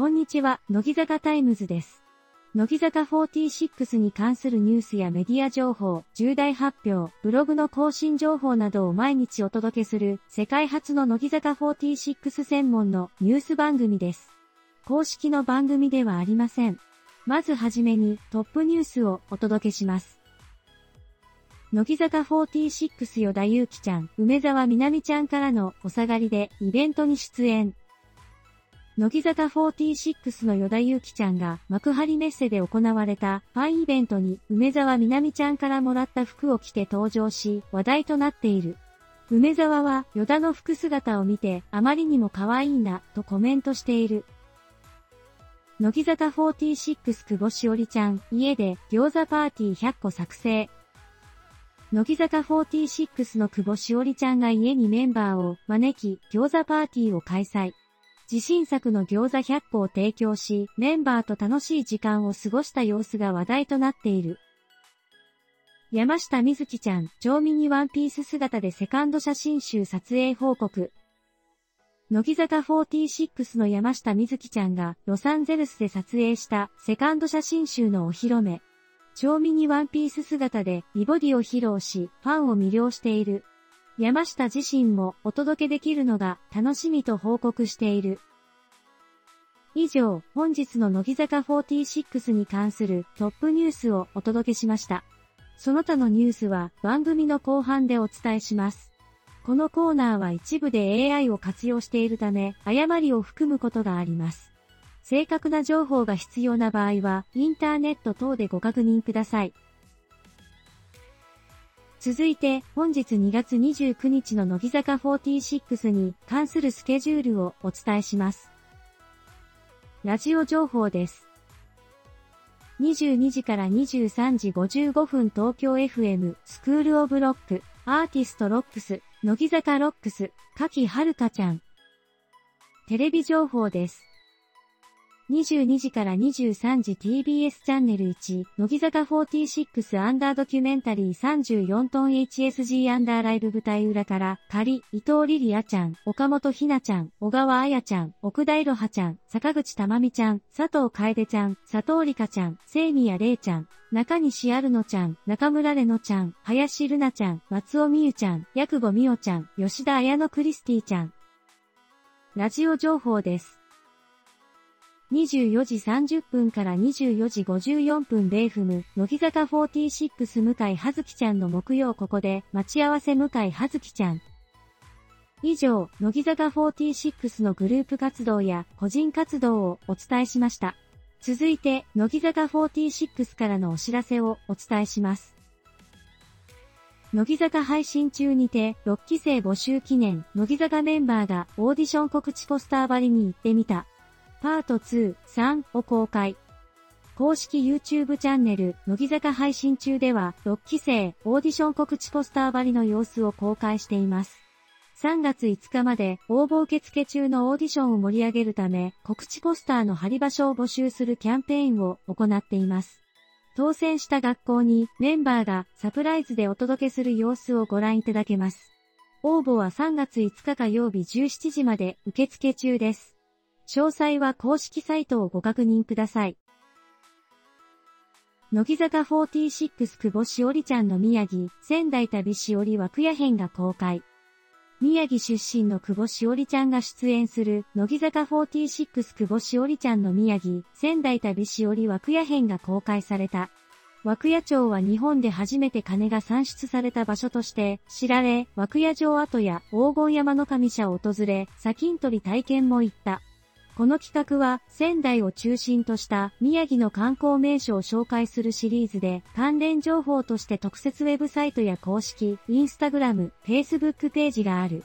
こんにちは、乃木坂タイムズです。乃木坂46に関するニュースやメディア情報、重大発表、ブログの更新情報などを毎日お届けする世界初の乃木坂46専門のニュース番組です。公式の番組ではありません。まずはじめにトップニュースをお届けします。乃木坂46与田祐希ちゃん、梅澤美波ちゃんからのお下がりでイベントに出演。乃木坂46の与田祐希ちゃんが幕張メッセで行われたファンイベントに梅沢みなみちゃんからもらった服を着て登場し話題となっている。梅沢は与田の服姿を見てあまりにも可愛いなとコメントしている。乃木坂46久保しおりちゃん、家で餃子パーティー100個作成。乃木坂46の久保しおりちゃんが家にメンバーを招き餃子パーティーを開催。自信作の餃子100個を提供し、メンバーと楽しい時間を過ごした様子が話題となっている。山下美月ちゃん、超ミニワンピース姿でセカンド写真集撮影報告。乃木坂46の山下美月ちゃんがロサンゼルスで撮影したセカンド写真集のお披露目。超ミニワンピース姿で美ボディを披露し、ファンを魅了している。山下自身もお届けできるのが楽しみと報告している。以上、本日の乃木坂46に関するトップニュースをお届けしました。その他のニュースは番組の後半でお伝えします。このコーナーは一部で AI を活用しているため、誤りを含むことがあります。正確な情報が必要な場合は、インターネット等でご確認ください。続いて、本日2月29日の乃木坂46に関するスケジュールをお伝えします。ラジオ情報です。22時から23時55分東京 FM SCHOOL OF LOCK ARTIST LOCKS 乃木坂 LOCKS 賀喜遥香ちゃんテレビ情報です。22時から23時 TBS チャンネル1、乃木坂46アンダードキュメンタリー34トン HSG アンダーライブ舞台裏から、仮、伊藤理々杏ちゃん、岡本姫奈ちゃん、小川彩ちゃん、奥田いろはちゃん、阪口珠美ちゃん、佐藤楓ちゃん、佐藤里香ちゃん、聖宮玲ちゃん、中西あるのちゃん、中村れのちゃん、林るなちゃん、松尾美優ちゃん、薬母美代ちゃん、吉田彩乃クリスティちゃん。ラジオ情報です。24時30分から24時54分米踏乃木坂46向井葉月ちゃんの木曜ここで待ち合わせ向井葉月ちゃん。以上、乃木坂46のグループ活動や個人活動をお伝えしました。続いて、乃木坂46からのお知らせをお伝えします。乃木坂配信中にて、6期生募集記念、乃木坂メンバーがオーディション告知ポスター張りに行ってみた。パート2、3を公開。公式 YouTube チャンネル、乃木坂配信中では、6期生、オーディション告知ポスター張りの様子を公開しています。3月5日まで応募受付中のオーディションを盛り上げるため、告知ポスターの貼り場所を募集するキャンペーンを行っています。当選した学校にメンバーがサプライズでお届けする様子をご覧いただけます。応募は3月5日火曜日17時まで受付中です。詳細は公式サイトをご確認ください。乃木坂46久保しおりちゃんの宮城、仙台旅しおり枠屋編が公開。宮城出身の久保しおりちゃんが出演する、乃木坂46久保しおりちゃんの宮城、仙台旅しおり枠屋編が公開された。枠屋町は日本で初めて金が産出された場所として知られ、枠屋城跡や黄金山の神社を訪れ、砂金取り体験も行った。この企画は仙台を中心とした宮城の観光名所を紹介するシリーズで関連情報として特設ウェブサイトや公式、インスタグラム、フェイスブックページがある。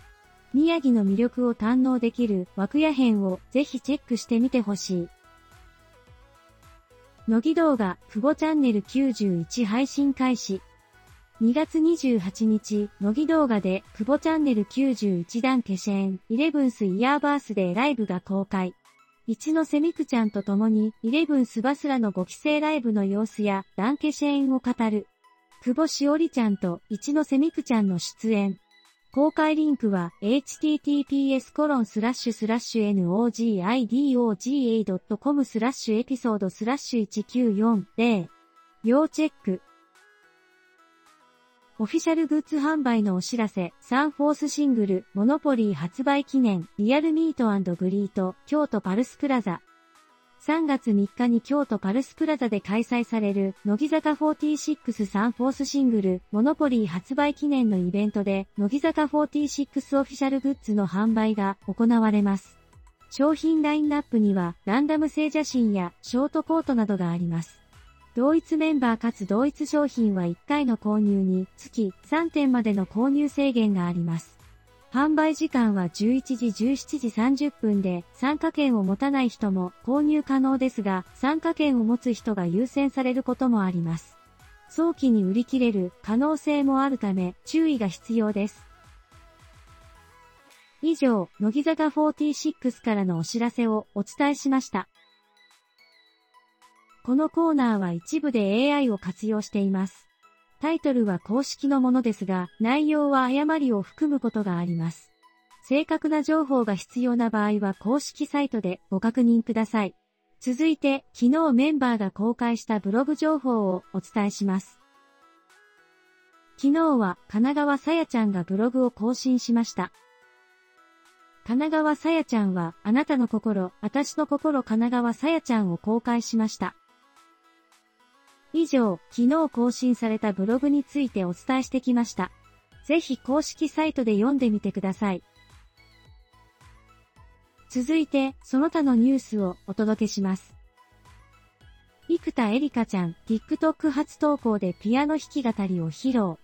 宮城の魅力を堪能できる枠屋編をぜひチェックしてみてほしい。乃木動画、久保チャンネル91配信開始。2月28日、乃木動画で、久保チャンネル91段消し園、イレブンスイヤーバースデーライブが公開。一ノ瀬美久ちゃんと共に、イレブンスバスラの5期生ライブの様子や、ダンケシェーンを語る。久保しおりちゃんと一ノ瀬美久ちゃんの出演。公開リンクは https コロンスラッシュスラッシュ nogidoga.com スラッシュエピソードスラッシュ1940要チェック。オフィシャルグッズ販売のお知らせ、サンフォースシングル、モノポリー発売記念、リアルミートグリート、京都パルスプラザ、3月3日に京都パルスプラザで開催される、乃木坂46サンフォースシングル、モノポリー発売記念のイベントで、乃木坂46オフィシャルグッズの販売が行われます。商品ラインナップには、ランダム製写真やショートコートなどがあります。同一メンバーかつ同一商品は1回の購入につき3点までの購入制限があります。販売時間は11時17時30分で、参加券を持たない人も購入可能ですが、参加券を持つ人が優先されることもあります。早期に売り切れる可能性もあるため、注意が必要です。以上、乃木坂46からのお知らせをお伝えしました。このコーナーは一部で AI を活用しています。タイトルは公式のものですが、内容は誤りを含むことがあります。正確な情報が必要な場合は公式サイトでご確認ください。続いて、昨日メンバーが公開したブログ情報をお伝えします。昨日は神奈川さやちゃんがブログを更新しました。神奈川さやちゃんは、あなたの心、私の心神奈川さやちゃんを公開しました。以上、昨日更新されたブログについてお伝えしてきました。ぜひ公式サイトで読んでみてください。続いて、その他のニュースをお届けします。生田絵梨花ちゃん、TikTok 初投稿でピアノ弾き語りを披露。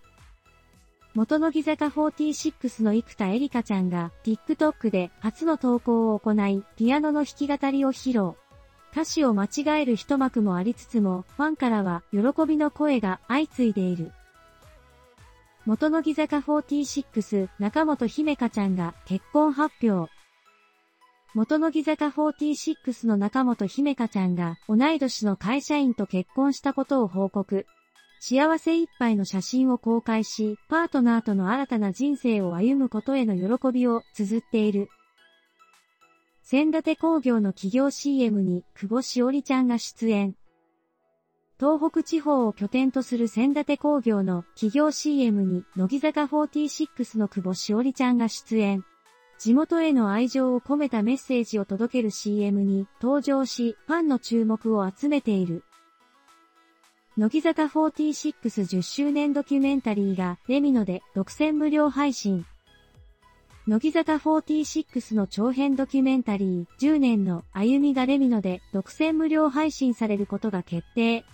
元乃木坂46の生田絵梨花ちゃんが TikTok で初の投稿を行い、ピアノの弾き語りを披露。歌詞を間違える一幕もありつつも、ファンからは喜びの声が相次いでいる。元乃木坂46中本姫香ちゃんが結婚発表。元乃木坂46の中本姫香ちゃんが同い年の会社員と結婚したことを報告。幸せいっぱいの写真を公開し、パートナーとの新たな人生を歩むことへの喜びを綴っている。千立工業の企業 CM に久保しおりちゃんが出演。東北地方を拠点とする千立工業の企業 CM に乃木坂46の久保しおりちゃんが出演。地元への愛情を込めたメッセージを届ける CM に登場し、ファンの注目を集めている。乃木坂4610周年ドキュメンタリーがレミノで独占無料配信。乃木坂46の長編ドキュメンタリー10年の歩みがレミノで独占無料配信されることが決定。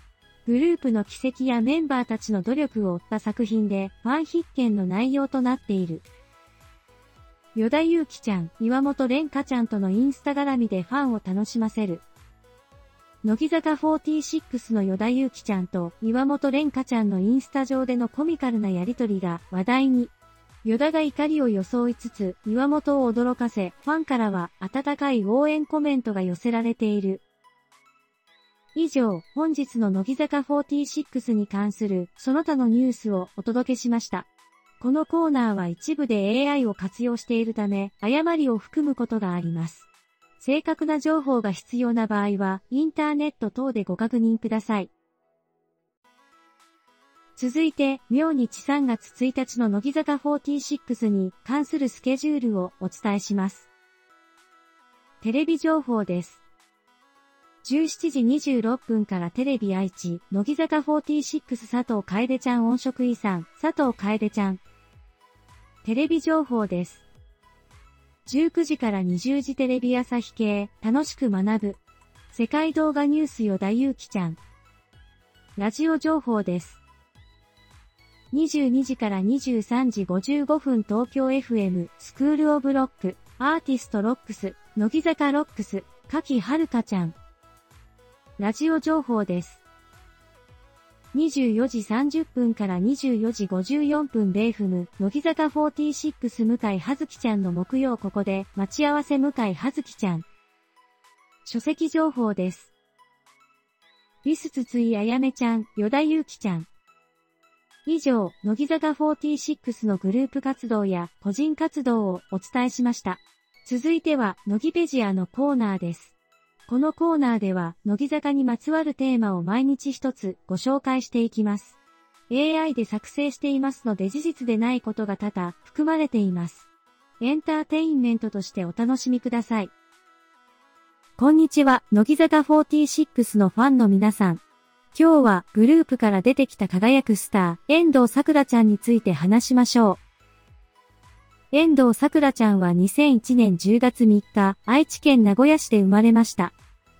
グループの奇跡やメンバーたちの努力を追った作品でファン必見の内容となっている。与田祐希ちゃん、岩本蓮香ちゃんとのインスタ絡みでファンを楽しませる。乃木坂46の与田祐希ちゃんと岩本蓮香ちゃんのインスタ上でのコミカルなやりとりが話題に。ヨダが怒りを装いつつ、岩本を驚かせ、ファンからは温かい応援コメントが寄せられている。以上、本日の乃木坂46に関するその他のニュースをお届けしました。このコーナーは一部で AI を活用しているため、誤りを含むことがあります。正確な情報が必要な場合は、インターネット等でご確認ください。続いて、明日3月1日の乃木坂46に関するスケジュールをお伝えします。テレビ情報です。17時26分からテレビ愛知、乃木坂46佐藤楓ちゃん音色遺産、佐藤楓ちゃん。テレビ情報です。19時から20時テレビ朝日系、楽しく学ぶ。世界動画ニュース与田祐希ちゃん。ラジオ情報です。22時から23時55分東京 FM SCHOOL OF LOCK ARTIST LOCKS 乃木坂 LOCKS 賀喜遥香ちゃんラジオ情報です。24時30分から24時54分ベーフム、乃木坂46向井葉月ちゃんの木曜ここで、待ち合わせ向井葉月ちゃん。書籍情報です。ビスツツイあやめちゃん、与田祐希ちゃん。以上、乃木坂46のグループ活動や個人活動をお伝えしました。続いては、乃木ペジアのコーナーです。このコーナーでは、乃木坂にまつわるテーマを毎日一つご紹介していきます。AI で作成していますので事実でないことが多々含まれています。エンターテインメントとしてお楽しみください。こんにちは、乃木坂46のファンの皆さん。今日はグループから出てきた輝くスター、遠藤桜ちゃんについて話しましょう。遠藤桜ちゃんは2001年10月3日、愛知県名古屋市で生まれました。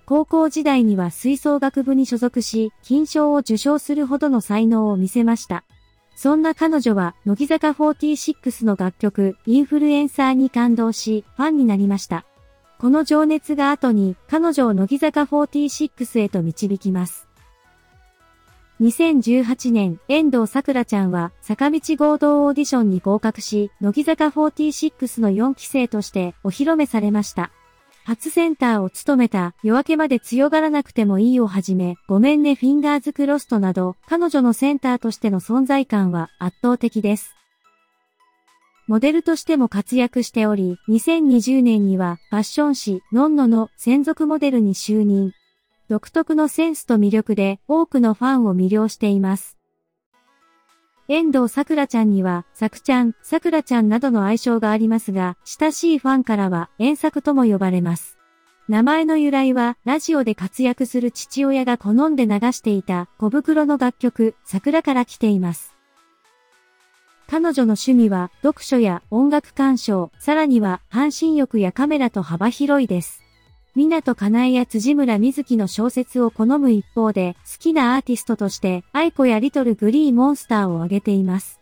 高校時代には吹奏楽部に所属し、金賞を受賞するほどの才能を見せました。そんな彼女は、乃木坂46の楽曲、インフルエンサーに感動し、ファンになりました。この情熱が後に彼女を乃木坂46へと導きます。2018年、遠藤桜ちゃんは坂道合同オーディションに合格し、乃木坂46の4期生としてお披露目されました。初センターを務めた夜明けまで強がらなくてもいいをはじめ、ごめんねフィンガーズクロストなど、彼女のセンターとしての存在感は圧倒的です。モデルとしても活躍しており、2020年にはファッション誌ノンノの専属モデルに就任。独特のセンスと魅力で多くのファンを魅了しています。遠藤桜ちゃんには、さくちゃん、桜ちゃんなどの愛称がありますが、親しいファンからは、遠作とも呼ばれます。名前の由来は、ラジオで活躍する父親が好んで流していた小袋の楽曲、桜から来ています。彼女の趣味は読書や音楽鑑賞、さらには半身浴やカメラと幅広いです。港かなえや辻村瑞希の小説を好む一方で、好きなアーティストとして、愛子やリトルグリーモンスターを挙げています。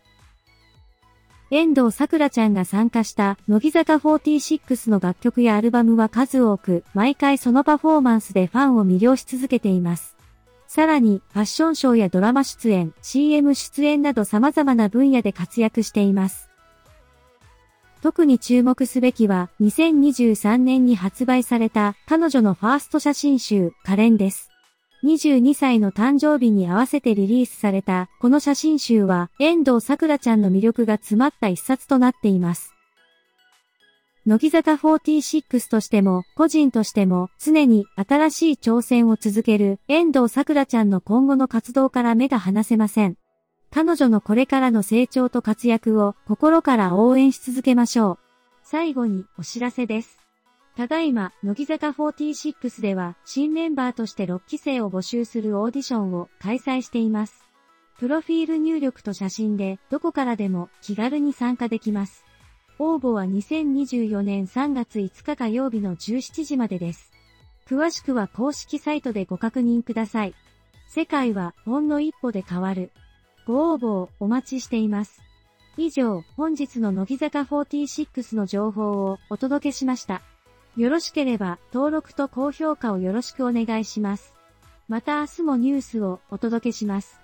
遠藤桜ちゃんが参加した乃木坂46の楽曲やアルバムは数多く、毎回そのパフォーマンスでファンを魅了し続けています。さらに、ファッションショーやドラマ出演、CM 出演など様々な分野で活躍しています。特に注目すべきは、2023年に発売された彼女のファースト写真集、カレンです。22歳の誕生日に合わせてリリースされたこの写真集は遠藤桜ちゃんの魅力が詰まった一冊となっています。乃木坂46としても、個人としても、常に新しい挑戦を続ける遠藤桜ちゃんの今後の活動から目が離せません。彼女のこれからの成長と活躍を心から応援し続けましょう。最後にお知らせです。ただいま、乃木坂46では、新メンバーとして6期生を募集するオーディションを開催しています。プロフィール入力と写真で、どこからでも気軽に参加できます。応募は2024年3月5日火曜日の17時までです。詳しくは公式サイトでご確認ください。世界はほんの一歩で変わる。ご応募をお待ちしています。以上、本日の乃木坂46の情報をお届けしました。よろしければ登録と高評価をよろしくお願いします。また明日もニュースをお届けします。